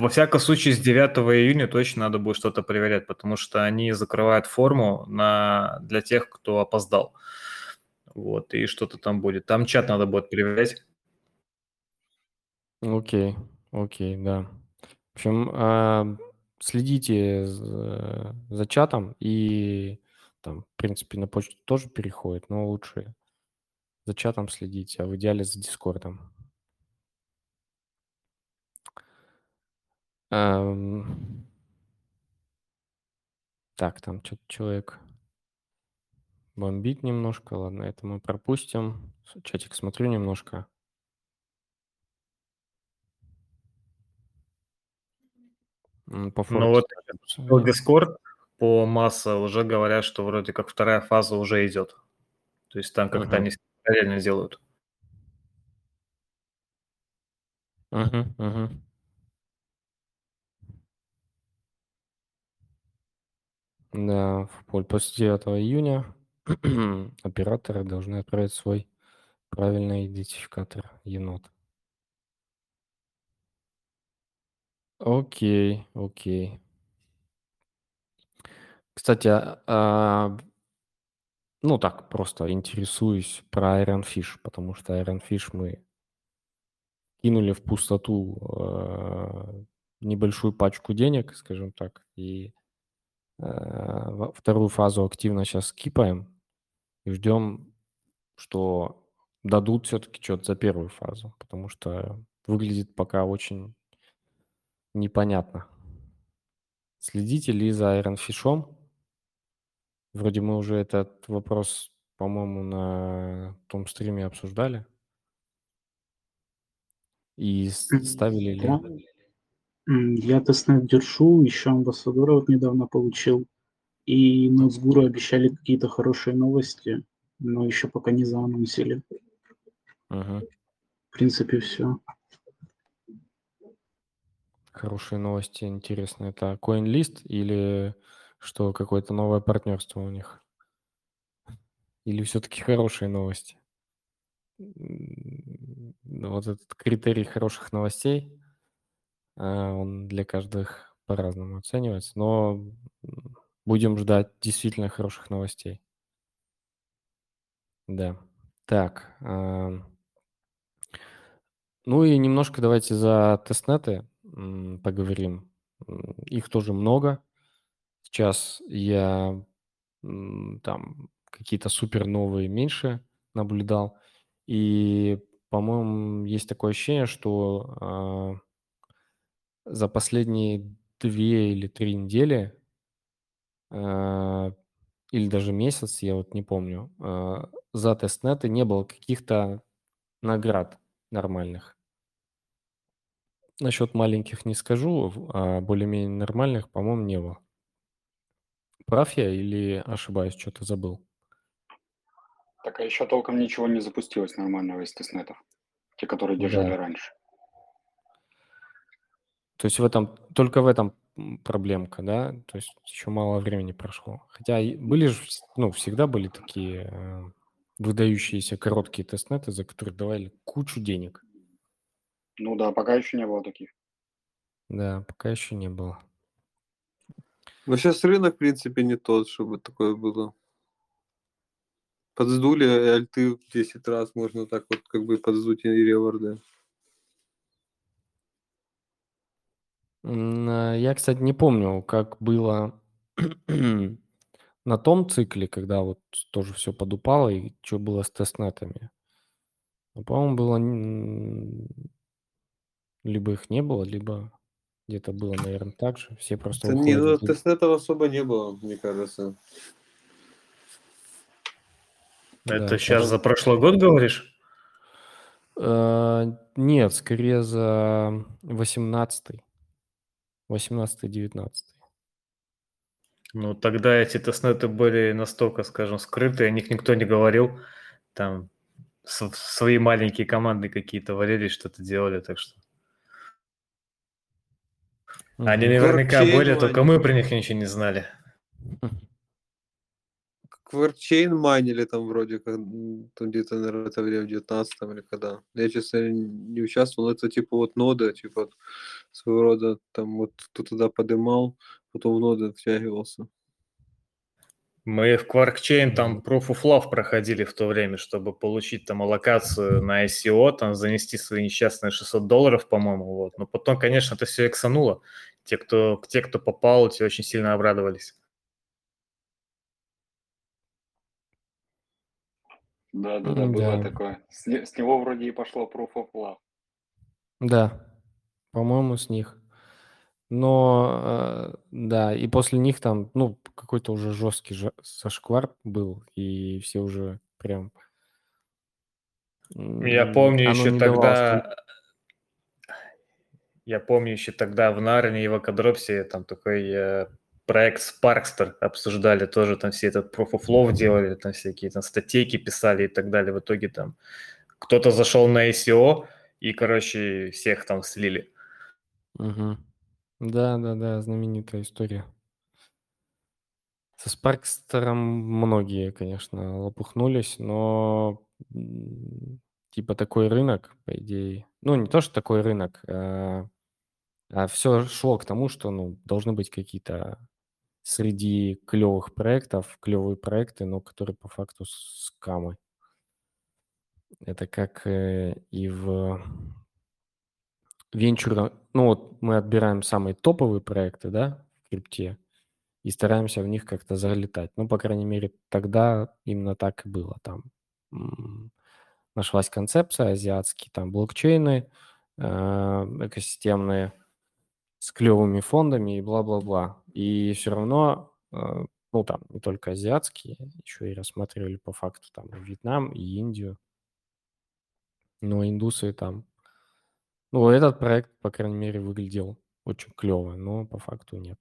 во всяком случае с 9 июня точно надо будет что-то проверять, потому что они закрывают форму на, для тех, кто опоздал. Вот, и что-то там будет. Там чат надо будет проверять. Окей, окей, да. В общем, а, следите за, за чатом и там, в принципе, на почту тоже переходит, но лучше за чатом следите, а в идеале за Дискордом. Ам, Так, там что-то человек бомбит немножко. Ладно, это мы пропустим. С- Чатик смотрю немножко. М, По Ну вот Discord по масса уже говорят, что вроде как вторая фаза уже идет. То есть там как-то Мгм. они параллельно делают. Мгм, мгм. Да, в поле после 9 июня операторы должны отправить свой правильный идентификатор енот. Окей, окей. Кстати, а, а, ну так, просто интересуюсь про Iron Fish, потому что Iron Fish мы кинули в пустоту э, небольшую пачку денег, скажем так, и вторую фазу активно сейчас скипаем и ждем, что дадут все-таки что-то за первую фазу, потому что выглядит пока очень непонятно. Следите ли за Iron Fish'ом? Вроде мы уже этот вопрос, по-моему, на том стриме обсуждали. И ставили ли... Я тестнет держу, еще амбассадора вот недавно получил. И Нацгуру обещали какие-то хорошие новости, но еще пока не заанонсили. Мгм. В принципе, все. Хорошие новости, интересно. Это CoinList или что, какое-то новое партнерство у них? Или все-таки хорошие новости? Вот этот критерий хороших новостей, он для каждых по-разному оценивается, но будем ждать действительно хороших новостей. Да. Так. Ну и немножко давайте за тестнеты поговорим. Их тоже много. Сейчас я там какие-то супер новые меньше наблюдал. И, по-моему, есть такое ощущение, что а, за последние две или три недели, а, или даже месяц, я вот не помню, а, за тестнеты не было каких-то наград нормальных. Насчет маленьких не скажу, а более-менее нормальных, по-моему, не было. Прав я или ошибаюсь, что-то забыл? Так, а еще толком ничего не запустилось нормального из тестнетов. Те, которые держали Да. раньше. То есть в этом, только в этом проблемка, да? То есть еще мало времени прошло. Хотя были же, ну, всегда были такие э, выдающиеся короткие тестнеты, за которые давали кучу денег. Ну да, пока еще не было таких. Да, пока еще не было. Но сейчас рынок, в принципе, не тот, чтобы такое было. Подсдули э, альты в 10 раз, можно так вот как бы подсдуть и реворды. М, а, Я, кстати, не помню, как было на том цикле, когда вот тоже все подупало, и что было с тестнетами. По-моему, было либо их не было, либо где-то было, наверное, так же. Все просто Да не, ну, тестнетов особо не было, мне кажется. Это Да, сейчас потом- за прошлый год говоришь? Э, Нет, скорее за 18 18-19. Ну, тогда эти тестнеты были настолько, скажем, скрыты, о них никто не говорил. Там свои маленькие команды какие-то валились, что-то делали, так что... Они наверняка были, только мы про них ничего не знали. Кварчейн майнили там вроде как там где-то, наверное, это время в 19 или когда. Я, честно, не участвовал, но это типа вот нода, типа вот своего рода там вот кто туда подымал, потом в ноды втягивался. Мы в QuarkChain там. Proof of Love проходили в то время, чтобы получить там аллокацию на ICO, там занести свои несчастные 600 долларов, по-моему, вот. Но потом, конечно, это все эксануло. Те, кто, те, кто попал, те очень сильно обрадовались. Да, да, да, было да. такое. С, с него вроде и пошло Proof of Love. Да, по-моему, с них. Но, э, да, и после них там, ну, какой-то уже жесткий зашквар был, и все уже прям... Я помню оно еще не давалось тогда, я помню еще тогда в Нарне и в Акадропсе там такой э, проект Sparkster обсуждали, тоже там все этот Proof of Love делали, там всякие там статейки писали и так далее. В итоге там кто-то зашел на ICO и, короче, всех там слили. Мгм. Да, да, да, знаменитая история. Со Спаркстером многие, конечно, лопухнулись, но типа такой рынок, по идее. Ну, не то, что такой рынок, а, все шло к тому, что ну, должны быть какие-то среди клевых проектов, клевые проекты, но которые по факту скамы. Это как э, и в венчура, ну вот мы отбираем самые топовые проекты, да, в крипте, и стараемся в них как-то залетать. Ну, по крайней мере, тогда именно так и было. Там нашлась концепция, азиатские там блокчейны, э, экосистемные, с клевыми фондами и бла-бла-бла. И все равно, э, ну, там не только азиатские, еще и рассматривали по факту там Вьетнам, и Индию. Но индусы там... Ну, этот проект, по крайней мере, выглядел очень клево, но по факту нет.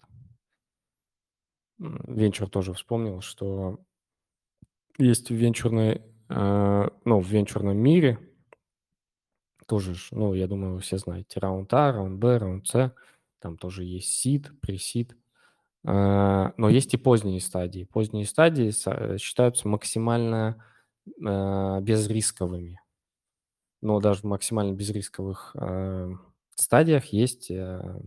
Венчур тоже вспомнил, что есть в венчурной, э, ну, в венчурном мире тоже, ну, я думаю, вы все знаете, раунд А, раунд Б, раунд С, там тоже есть сид, пресид, но есть и поздние стадии. Поздние стадии э, считаются максимально э, безрисковыми. Но даже в максимально безрисковых э, стадиях есть э,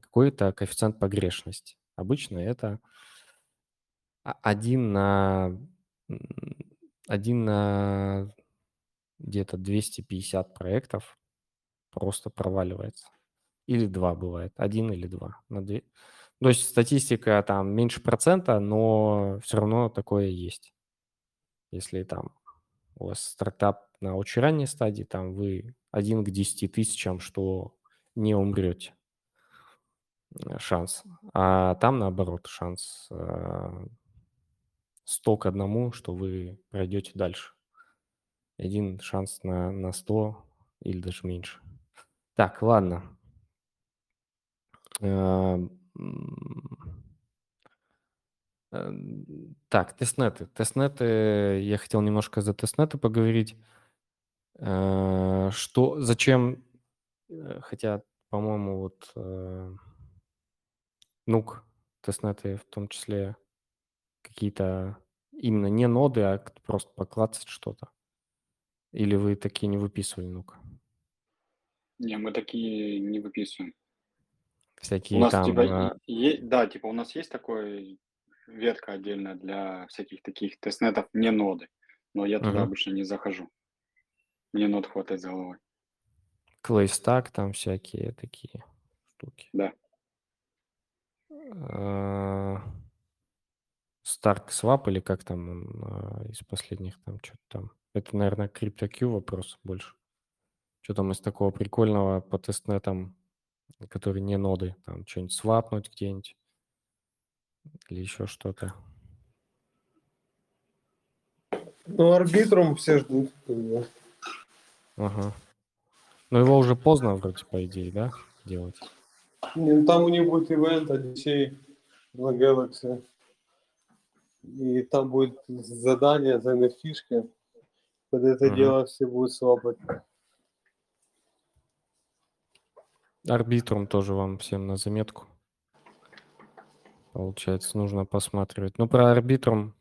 какой-то коэффициент погрешности. Обычно это один на один на где-то 250 проектов просто проваливается. Или два бывает. Один или два. На две. То есть статистика там меньше процента, но все равно такое есть. Если там у вас стартап на очень ранней стадии, там вы один к 10 тысячам, что не умрете. э, Шанс. А там наоборот шанс э, 100 к одному, что вы пройдете дальше. Один шанс на, на 100 или даже меньше. Так, ладно. Э, Так, тестнеты. Тестнеты, я хотел немножко за тестнеты поговорить. Э, Что, зачем, э, хотя, по-моему, вот нук, тестнеты в том числе какие-то именно не ноды, а просто поклацать что-то. Или вы такие не выписывали нук? Не, мы такие не выписываем. У Всякие нас там... типа, э, е- да, типа у нас есть такой ветка отдельная для всяких таких тестнетов, не ноды. Но я туда Мгм. обычно не захожу. Мне нод хватает за головой. Клейстак, там всякие такие штуки. Да. А, Stark Swap или как там он а, из последних там что-то там. Это, наверное, CryptoQ вопрос больше. Что там из такого прикольного по тестнетам, которые не ноды, там что-нибудь свапнуть где-нибудь или еще что-то. Ну, арбитрум все ждут. Ага. Но его уже поздно вроде, по идее, да, делать? Не, ну там у них будет ивент, Одиссей. на Galaxy. И там будет задание за NFT-шки. Под это Мгм. дело все будут свапать. Арбитрум тоже вам всем на заметку. Получается, нужно посматривать. Ну, про арбитрум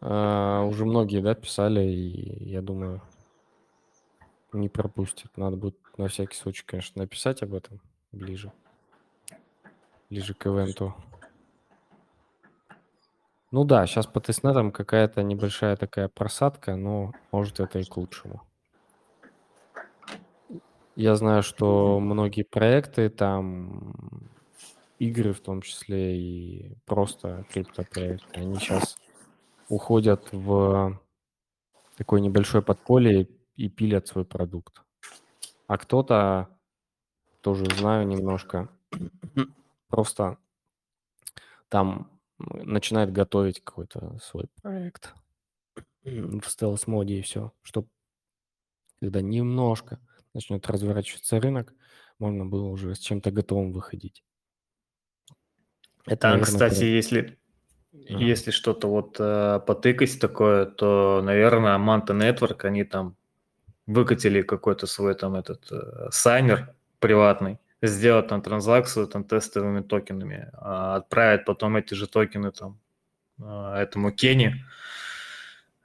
а, уже многие, да, писали, и я думаю, не пропустят. Надо будет на всякий случай, конечно, написать об этом ближе. Ближе к ивенту. Ну да, сейчас по тестнетам какая-то небольшая такая просадка, но может это и к лучшему. Я знаю, что многие проекты, там игры в том числе и просто криптопроекты, они сейчас уходят в такое небольшое подполье и пилят свой продукт. А кто-то, тоже знаю немножко, просто там начинает готовить какой-то свой проект в стелс-моде и все, чтобы когда немножко начнет разворачиваться рынок, можно было уже с чем-то готовым выходить. Это, Там, наверное, кстати, про- если, Ага. если что-то вот э, потыкать такое, то, наверное, Manta Network, они там выкатили какой-то свой там этот э, сайнер приватный, сделать там транзакцию там тестовыми токенами, а отправить потом эти же токены там э, этому Кенни,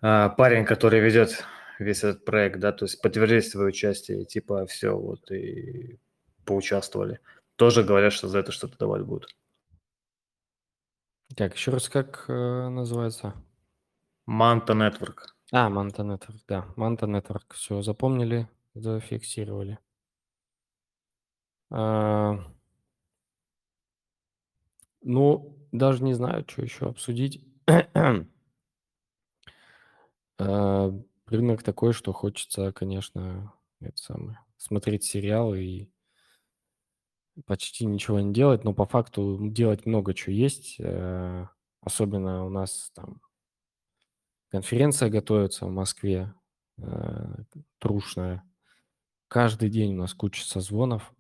э, парень, который ведет весь этот проект, да, то есть подтвердить свое участие, типа все, вот, и поучаствовали. Тоже говорят, что за это что-то давать будут. Так, еще раз как э, называется? Manta Network. А, Manta Network, да. Manta Network. Все, запомнили, зафиксировали. А, ну, даже не знаю, что еще обсудить. А, Рынок такой, что хочется, конечно, это самое, смотреть сериалы и почти ничего не делать, но по факту делать много чего есть. э, Особенно у нас там конференция готовится в Москве, э, трушная. Каждый день у нас куча созвонов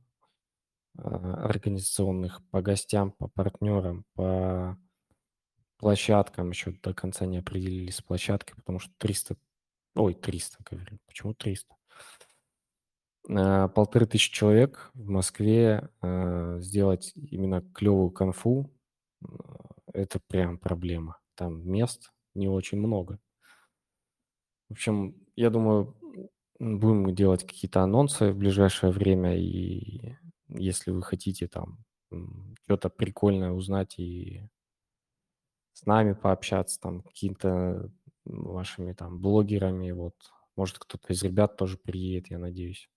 э, организационных по гостям, по партнерам, по площадкам. Еще до конца не определились с площадкой, потому что 300... Ой, 300, говорю. Почему 300? Э, Полторы тысячи человек в Москве э, сделать именно клевую конфу, э, это прям проблема. Там мест не очень много. В общем, я думаю, будем делать какие-то анонсы в ближайшее время, и если вы хотите там что-то прикольное узнать и с нами пообщаться, там, какими-то вашими там блогерами, вот, может, кто-то из ребят тоже приедет, я надеюсь.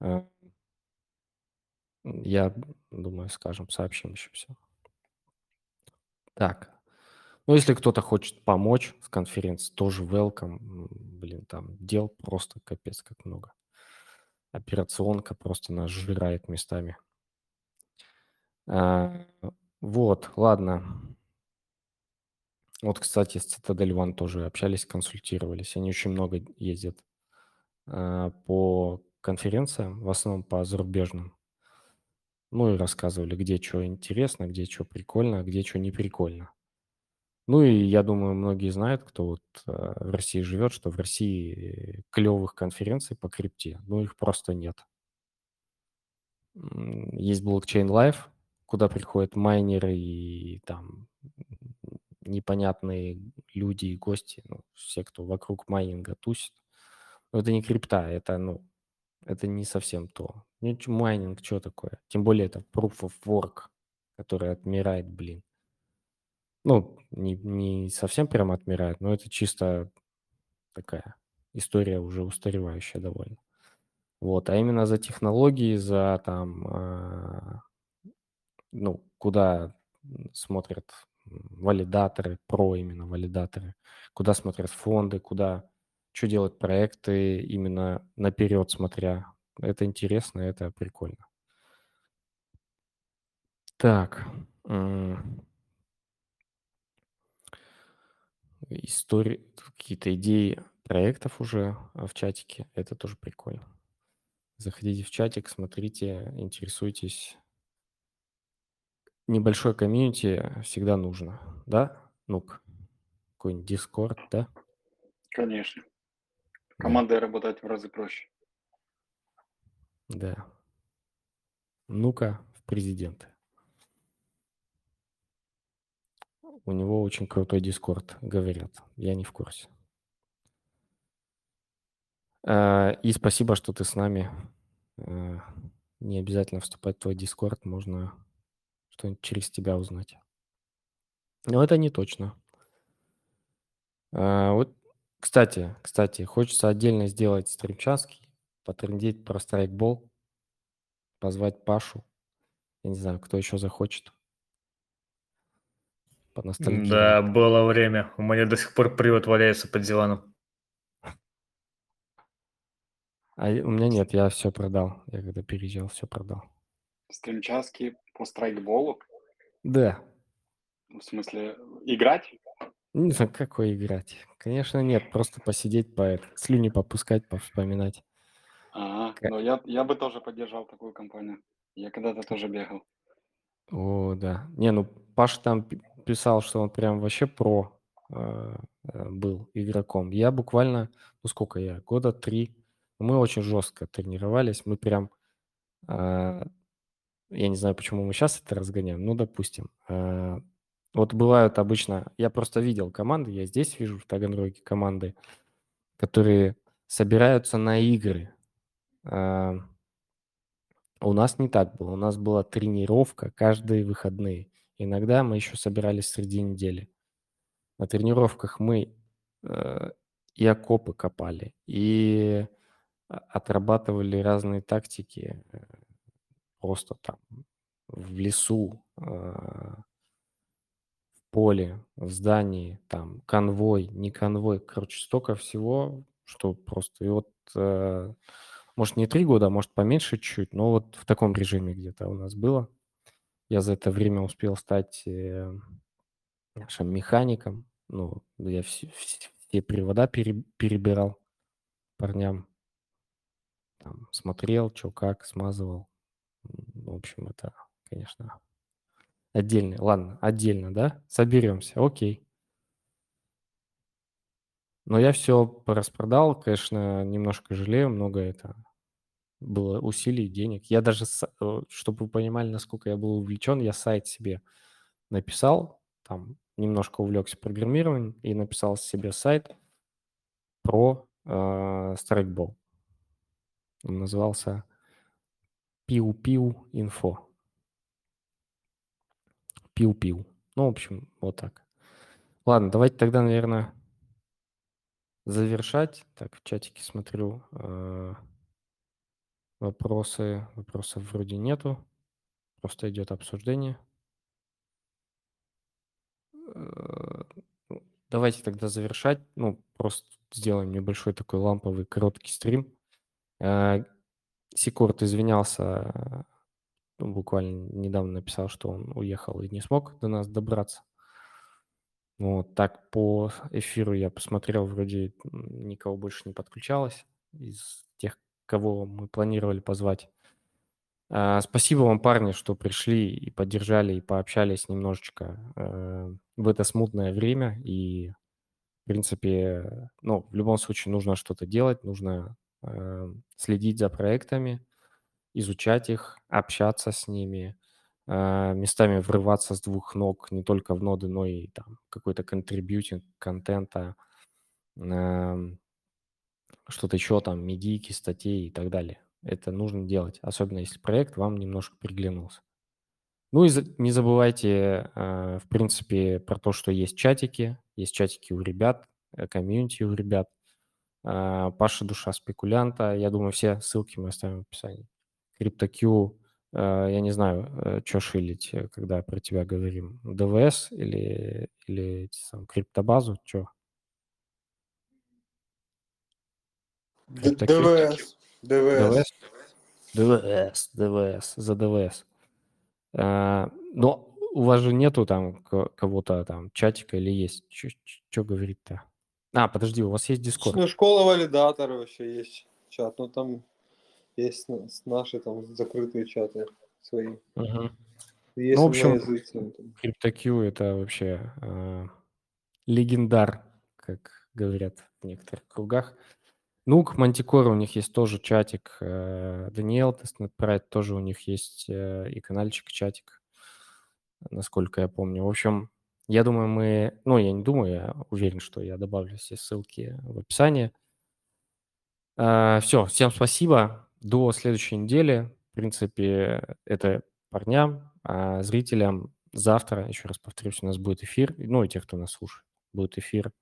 Э, Я думаю, скажем, сообщим еще все. Так, ну, если кто-то хочет помочь с конференцией, тоже welcome. Блин, там дел просто капец как много. Операционка просто нас сжирает местами. А, Вот, ладно. Вот, кстати, с Citadel One тоже общались, консультировались. Они очень много ездят а, по конференциям, в основном по зарубежным. Ну и рассказывали, где что интересно, где что прикольно, а где что не прикольно. Ну и я думаю, многие знают, кто вот э, в России живет, что в России клевых конференций по крипте, ну их просто нет. Есть Blockchain Live, куда приходят майнеры и там непонятные люди и гости, ну, все, кто вокруг майнинга тусит. Но это не крипта, это, ну, это не совсем то. Ну, майнинг, что такое? Тем более это proof of work, который отмирает, блин. Ну, не, не совсем прям отмирает, но это чисто такая история уже устаревающая довольно. Вот, а именно за технологии, за там, а, ну, куда смотрят валидаторы, про именно валидаторы, куда смотрят фонды, куда, что делают проекты, именно наперед смотря. Это интересно, это прикольно. Так, истории, какие-то идеи проектов уже а, в чатике, это тоже прикольно. Заходите в чатик, смотрите, интересуйтесь. Небольшое комьюнити всегда нужно, да? Ну-ка, какой-нибудь Discord, да? Конечно. Да. Командой работать в разы проще. Да. Ну-ка, в президенты. У него очень крутой Дискорд, говорят. Я не в курсе. А, И спасибо, что ты с нами. А, Не обязательно вступать в твой Дискорд, можно что-нибудь через тебя узнать. Но это не точно. А, Вот, кстати, кстати, хочется отдельно сделать стримчаски, потрендеть про страйкбол, позвать Пашу. Я не знаю, кто еще захочет. Да, было время. У меня до сих пор привод валяется под диваном. А у меня нет, я все продал. Я когда переезжал, все продал. Стримчаски по страйкболу. Да. В смысле, играть? Не знаю, какой играть. Конечно, нет, просто посидеть, по слюни попускать, повспоминать. Ага, Ка- но я, я бы тоже поддержал такую компанию. Я когда-то тоже бегал. О, да. Не, ну Паша там пи- писал, что он прям вообще про э, э, был игроком. Я буквально, ну сколько я, года три. Мы очень жестко тренировались. Мы прям, э, я не знаю, почему мы сейчас это разгоняем, ну, допустим. э, вот бывают обычно, я просто видел команды, я здесь вижу в Таганроге команды, которые собираются на игры. Э, У нас не так было. У нас была тренировка каждые выходные. Иногда мы еще собирались среди недели. На тренировках мы э, и окопы копали, и а- отрабатывали разные тактики э, просто там в лесу, э, в поле, в здании, там конвой, не конвой. Короче, столько всего, что просто... И вот, э, может, не три года, а может, поменьше чуть, но вот в таком режиме где-то у нас было. Я за это время успел стать э, нашим механиком. Ну, я все, все привода пере- перебирал парням. Там, смотрел, что как, смазывал. В общем, это, конечно, отдельно. Ладно, отдельно, да? Соберемся, окей. Но я все распродал, конечно, немножко жалею, много это было усилий, денег. Я даже, чтобы вы понимали, насколько я был увлечен, я сайт себе написал, там немножко увлекся программированием и написал себе сайт про э, страйкбол. Он назывался Пиу-Пиу Инфо. Пиу-Пиу. Ну, в общем, вот так. Ладно, давайте тогда, наверное, завершать. Так, в чатике смотрю. Э, вопросы. Вопросов вроде нету. Просто идет обсуждение. Э, Давайте тогда завершать. Ну, просто сделаем небольшой такой ламповый короткий стрим. Э, Секурт извинялся, ну, буквально недавно написал, что он уехал и не смог до нас добраться. Вот так по эфиру я посмотрел, вроде никого больше не подключалось из тех, кого мы планировали позвать. А, Спасибо вам, парни, что пришли и поддержали, и пообщались немножечко э, в это смутное время. И, в принципе, ну, в любом случае нужно что-то делать, нужно э, следить за проектами, изучать их, общаться с ними, э, местами врываться с двух ног не только в ноды, но и там какой-то контрибьютинг контента, э, что-то еще там, медийки, статей и так далее. Это нужно делать, особенно если проект вам немножко приглянулся. Ну и не забывайте, э, в принципе, про то, что есть чатики, есть чатики у ребят, э, комьюнити у ребят. Э, Паша Душа Спекулянта, я думаю, все ссылки мы оставим в описании. CryptoQ, э, я не знаю, что шилить, э, когда про тебя говорим, ДВС или, или сам, криптобазу, что? ДВС. ДВС. ДВС? ДВС, за ДВС. А, но у вас же нету там ко- кого-то там чатика или есть? Что говорит-то? А, подожди, у вас есть Discord? Ну, школа валидатора вообще есть чат, но там есть наши там закрытые чаты свои. Мгм. Если Ну, в общем. CryptoQ это вообще э, legendary, как говорят в некоторых кругах. Нук, Мантикора у них есть тоже чатик. э, Даниэл, Testnet Pride, тоже у них есть э, и каналчик, чатик, насколько я помню. В общем, я думаю, мы... Ну, я не думаю, я уверен, что я добавлю все ссылки в описании. Все, всем спасибо. До следующей недели. В принципе, это парням, а зрителям завтра, еще раз повторюсь, у нас будет эфир, ну и тех, кто нас слушает, будет эфир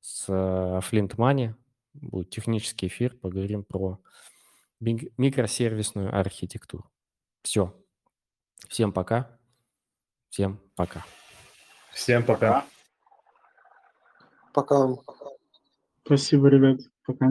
с Flint Money, будет технический эфир, поговорим про микросервисную архитектуру. Все. Всем пока. Всем пока. Всем пока. Пока. Пока. Спасибо, ребят. Пока.